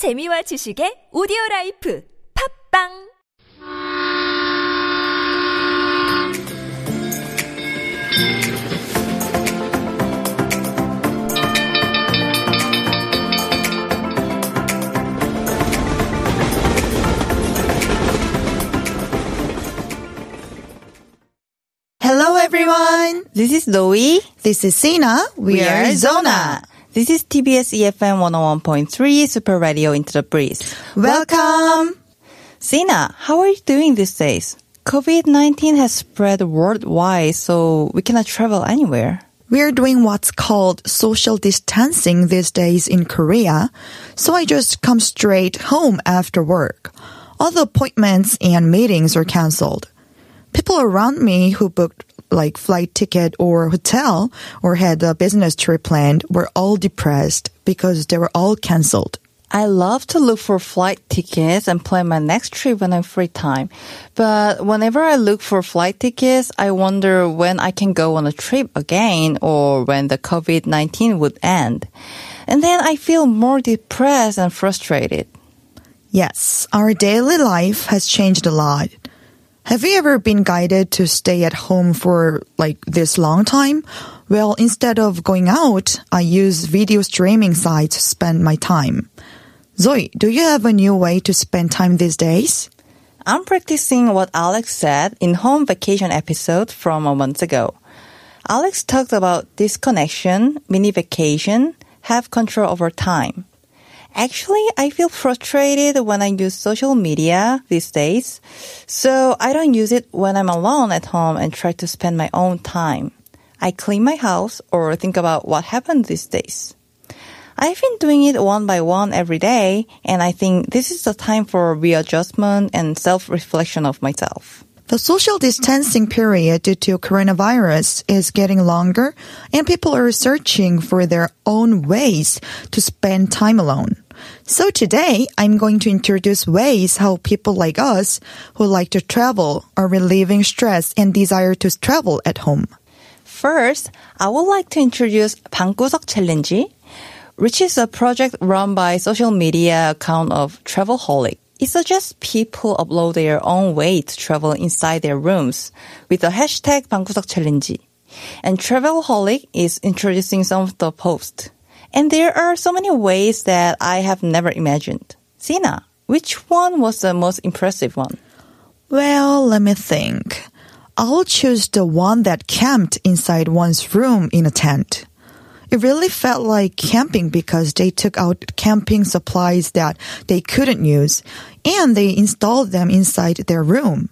재미와 지식의 오디오 라이프 팝빵 Hello everyone. This is Zoe. This is Sina. We, are Zona. This is TBS EFM 101.3 Super Radio Into the Breeze. Welcome. Sina, how are you doing these days? COVID-19 has spread worldwide, so we cannot travel anywhere. We're doing what's called social distancing these days in Korea. So I just come straight home after work. All the appointments and meetings are canceled. People around me who booked like flight ticket or hotel or had a business trip planned were all depressed because they were all canceled. I love to look for flight tickets and plan my next trip when I'm free time. But whenever I look for flight tickets, I wonder when I can go on a trip again or when the COVID-19 would end. And then I feel more depressed and frustrated. Yes, our daily life has changed a lot. Have you ever been guided to stay at home for like this long time? Well, instead of going out, I use video streaming sites to spend my time. Zoe, do you have a new way to spend time these days? I'm practicing what Alex said in home vacation episode from a month ago. Alex talked about disconnection, mini vacation, have control over time. Actually, I feel frustrated when I use social media these days. So I don't use it when I'm alone at home and try to spend my own time. I clean my house or think about what happened these days. I've been doing it one by one every day, and I think this is the time for readjustment and self-reflection of myself. The social distancing period due to coronavirus is getting longer and people are searching for their own ways to spend time alone. So today, I'm going to introduce ways how people like us who like to travel are relieving stress and desire to travel at home. First, I would like to introduce 방구석 챌린지, which is a project run by social media account of Travelholic. It suggests people upload their own way to travel inside their rooms with the hashtag 방구석 챌린지. And Travelholic is introducing some of the posts. And there are so many ways that I have never imagined. Sina, which one was the most impressive one? Well, let me think. I'll choose the one that camped inside one's room in a tent. It really felt like camping because they took out camping supplies that they couldn't use and they installed them inside their room.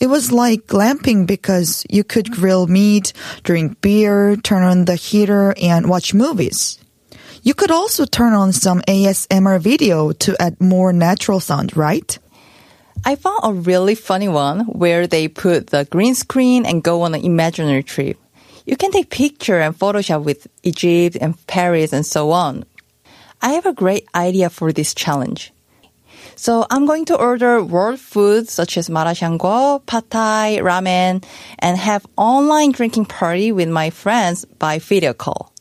It was like glamping because you could grill meat, drink beer, turn on the heater, and watch movies. You could also turn on some ASMR video to add more natural sound, right? I found a really funny one where they put the green screen and go on an imaginary trip. You can take picture and Photoshop with Egypt and Paris and so on. I have a great idea for this challenge. So I'm going to order world foods such as marashangguo, pad thai, ramen, and have online drinking party with my friends by video call.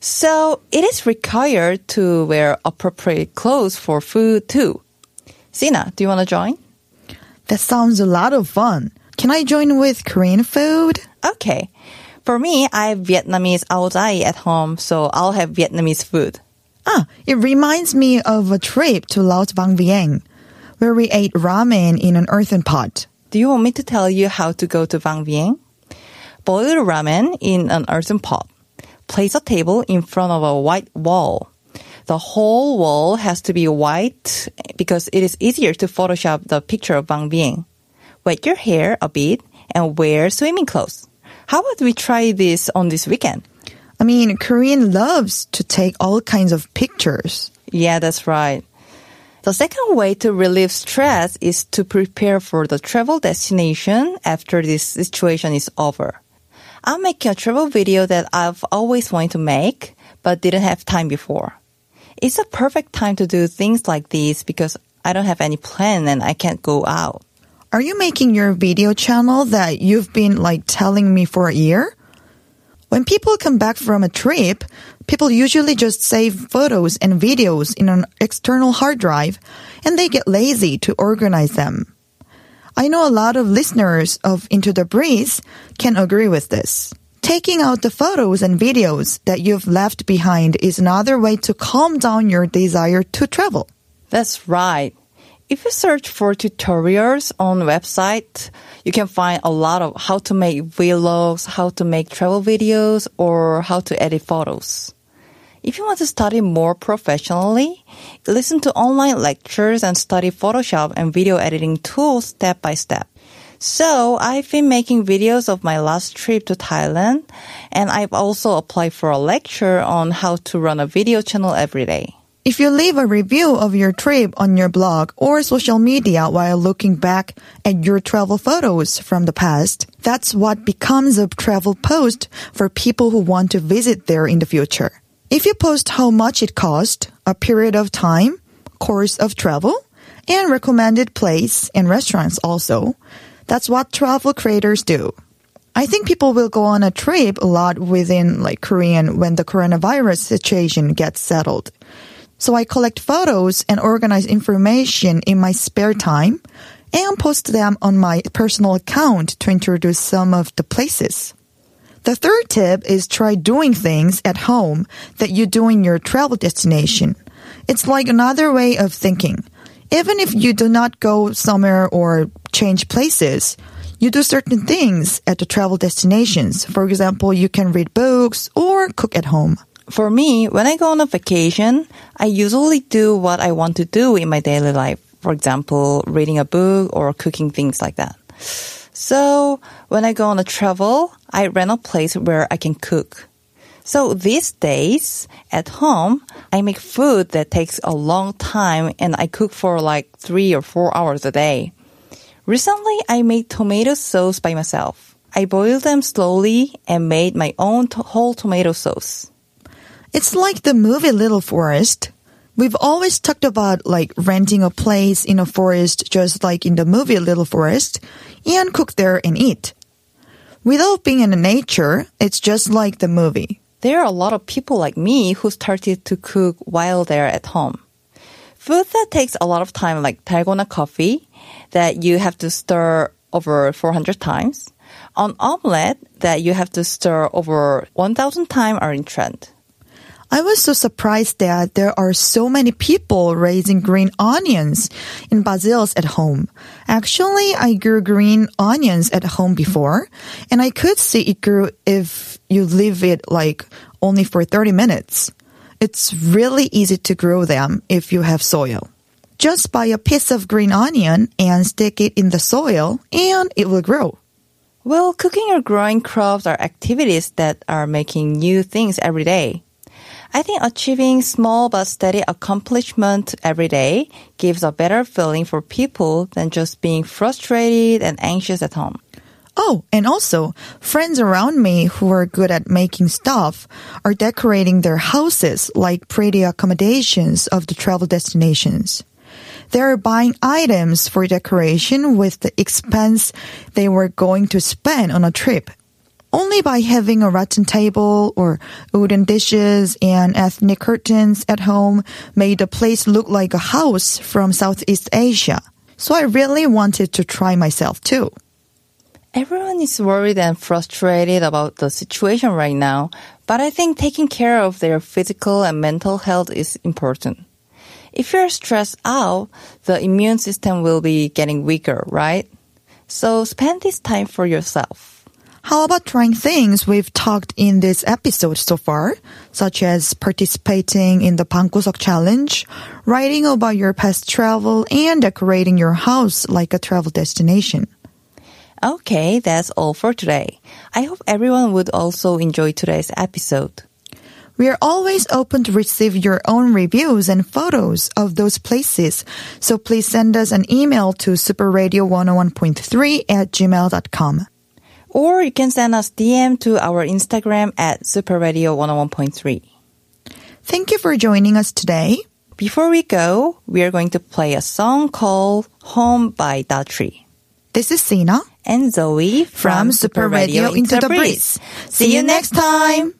So it is required to wear appropriate clothes for food too. Sina, do you want to join? That sounds a lot of fun. Can I join with Korean food? Okay. For me, I have Vietnamese ao dai at home, so I'll have Vietnamese food. Ah, it reminds me of a trip to Laos Vang Vieng, where we ate ramen in an earthen pot. Do you want me to tell you how to go to Vang Vieng? Boil ramen in an earthen pot. Place a table in front of a white wall. The whole wall has to be white because it is easier to Photoshop the picture of Vang Vieng. Wet your hair a bit and wear swimming clothes. How about we try this on this weekend? I mean, Korean loves to take all kinds of pictures. Yeah, that's right. The second way to relieve stress is to prepare for the travel destination after this situation is over. I'm making a travel video that I've always wanted to make, but didn't have time before. It's a perfect time to do things like these because I don't have any plan and I can't go out. Are you making your video channel that you've been like telling me for a year? When people come back from a trip, people usually just save photos and videos in an external hard drive and they get lazy to organize them. I know a lot of listeners of Into the Breeze can agree with this. Taking out the photos and videos that you've left behind is another way to calm down your desire to travel. That's right. If you search for tutorials on website, you can find a lot of how to make vlogs, how to make travel videos, or how to edit photos. If you want to study more professionally, listen to online lectures and study Photoshop and video editing tools step by step. So I've been making videos of my last trip to Thailand and I've also applied for a lecture on how to run a video channel every day. If you leave a review of your trip on your blog or social media while looking back at your travel photos from the past, that's what becomes a travel post for people who want to visit there in the future. If you post how much it cost, a period of time, course of travel, and recommended place and restaurants also, that's what travel creators do. I think people will go on a trip a lot within like Korean when the coronavirus situation gets settled. So I collect photos and organize information in my spare time and post them on my personal account to introduce some of the places. The third tip is try doing things at home that you do in your travel destination. It's like another way of thinking. Even if you do not go somewhere or change places, you do certain things at the travel destinations. For example, you can read books or cook at home. For me, when I go on a vacation, I usually do what I want to do in my daily life. For example, reading a book or cooking things like that. So when I go on a travel, I rent a place where I can cook. So these days at home, I make food that takes a long time and I cook for like three or four hours a day. Recently, I made tomato sauce by myself. I boiled them slowly and made my own to- whole tomato sauce. It's like the movie Little Forest. We've always talked about like renting a place in a forest just like in the movie Little Forest and cook there and eat. Without being in nature, it's just like the movie. There are a lot of people like me who started to cook while they're at home. Food that takes a lot of time, like dalgona coffee, that you have to stir over 400 times. An omelette that you have to stir over 1,000 times are in trend. I was so surprised that there are so many people raising green onions in basils at home. Actually, I grew green onions at home before, and I could see it grew if you leave it like only for 30 minutes. It's really easy to grow them if you have soil. Just buy a piece of green onion and stick it in the soil and it will grow. Well, cooking or growing crops are activities that are making new things every day. I think achieving small but steady accomplishment every day gives a better feeling for people than just being frustrated and anxious at home. Oh, and also, friends around me who are good at making stuff are decorating their houses like pretty accommodations of the travel destinations. They're buying items for decoration with the expense they were going to spend on a trip. Only by having a rattan table or wooden dishes and ethnic curtains at home made the place look like a house from Southeast Asia. So I really wanted to try myself too. Everyone is worried and frustrated about the situation right now, but I think taking care of their physical and mental health is important. If you're stressed out, the immune system will be getting weaker, right? So spend this time for yourself. How about trying things we've talked in this episode so far, such as participating in the 방구석 challenge, writing about your past travel, and decorating your house like a travel destination? Okay, that's all for today. I hope everyone would also enjoy today's episode. We are always open to receive your own reviews and photos of those places, so please send us an email to superradio101.3 at gmail.com. Or you can send us DM to our Instagram at superradio101.3. Thank you for joining us today. Before we go, we are going to play a song called Home by Datri. This is Sina and Zoe from Super Radio Into the Breeze. See you next time.